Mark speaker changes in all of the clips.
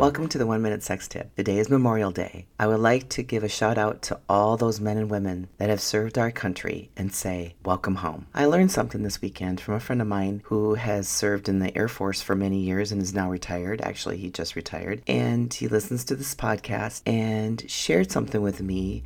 Speaker 1: Welcome to the One Minute Sex Tip. Today is Memorial Day. I would like to give a shout out to all those men and women that have served our country and say, Welcome home. I learned something this weekend from a friend of mine who has served in the Air Force for many years and is now retired. Actually, he just retired. And he listens to this podcast and shared something with me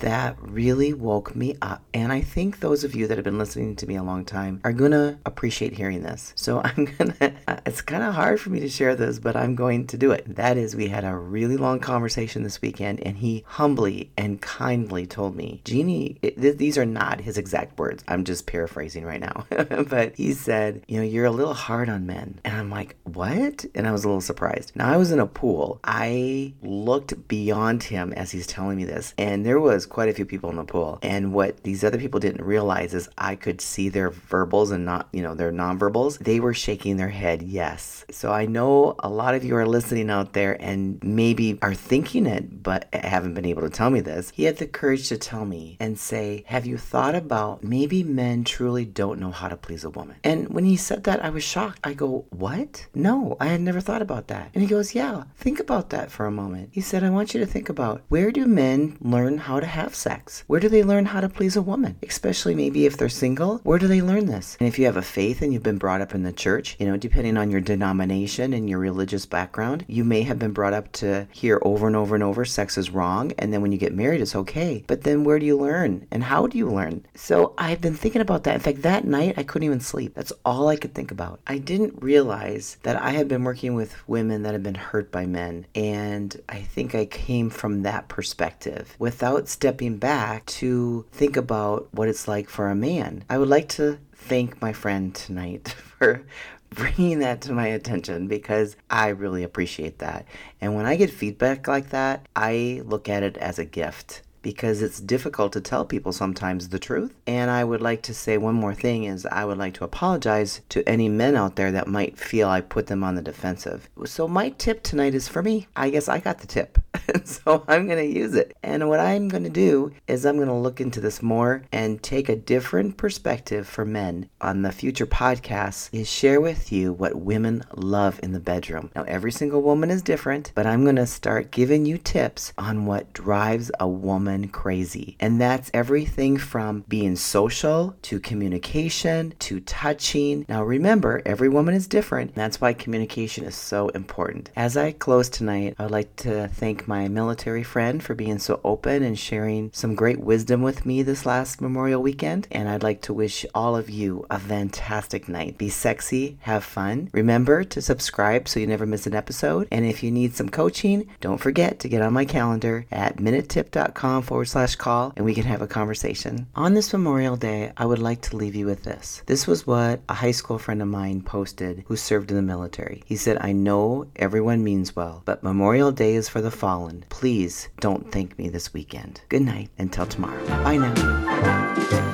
Speaker 1: that really woke me up. And I think those of you that have been listening to me a long time are going to appreciate hearing this. So I'm going to, it's kind of hard for me to share this, but I'm going to do it. That is, we had a really long conversation this weekend, and he humbly and kindly told me, Jeannie, it, th- these are not his exact words. I'm just paraphrasing right now. but he said, You know, you're a little hard on men. And I'm like, What? And I was a little surprised. Now, I was in a pool. I looked beyond him as he's telling me this, and there was quite a few people in the pool. And what these other people didn't realize is I could see their verbals and not, you know, their nonverbals. They were shaking their head, yes. So I know a lot of you are listening out there and maybe are thinking it, but haven't been able to tell me this. He had the courage to tell me and say, Have you thought about maybe men truly don't know how to please a woman? And when he said that, I was shocked. I go, What? No, I had never thought about that. And he goes, Yeah, think about that for a moment. He said, I want you to think about where do men learn how to have sex? Where do they learn how to please a woman? Especially maybe if they're single, where do they learn this? And if you have a faith and you've been brought up in the church, you know, depending on your denomination and your religious background, you may have been brought up to hear over and over and over sex is wrong. And then when you get married, it's okay. But then where do you learn? And how do you learn? So I've been thinking about that. In fact, that night I couldn't even sleep. That's all I could think about. I didn't realize that I had been working with women that had been hurt by men. And I think I came from that perspective without stepping back to think about what it's like for a man. I would like to thank my friend tonight for bringing that to my attention because I really appreciate that. And when I get feedback like that, I look at it as a gift because it's difficult to tell people sometimes the truth. And I would like to say one more thing is I would like to apologize to any men out there that might feel I put them on the defensive. So my tip tonight is for me. I guess I got the tip. so I'm going to use it. And what I'm going to do is I'm going to look into this more and take a different perspective for men on the future podcasts is share with you what women love in the bedroom. Now every single woman is different, but I'm going to start giving you tips on what drives a woman crazy. And that's everything from being social to communication to touching. Now remember, every woman is different. And that's why communication is so important. As I close tonight, I'd like to thank my military friend for being so open and sharing some great wisdom with me this last Memorial weekend. And I'd like to wish all of you a fantastic night. Be sexy, have fun. Remember to subscribe so you never miss an episode. And if you need some coaching, don't forget to get on my calendar at minutetip.com forward slash call and we can have a conversation. On this Memorial Day, I would like to leave you with this. This was what a high school friend of mine posted who served in the military. He said, I know everyone means well, but Memorial Day is for the fallen. Please don't thank me this weekend. Good night until tomorrow. Bye now.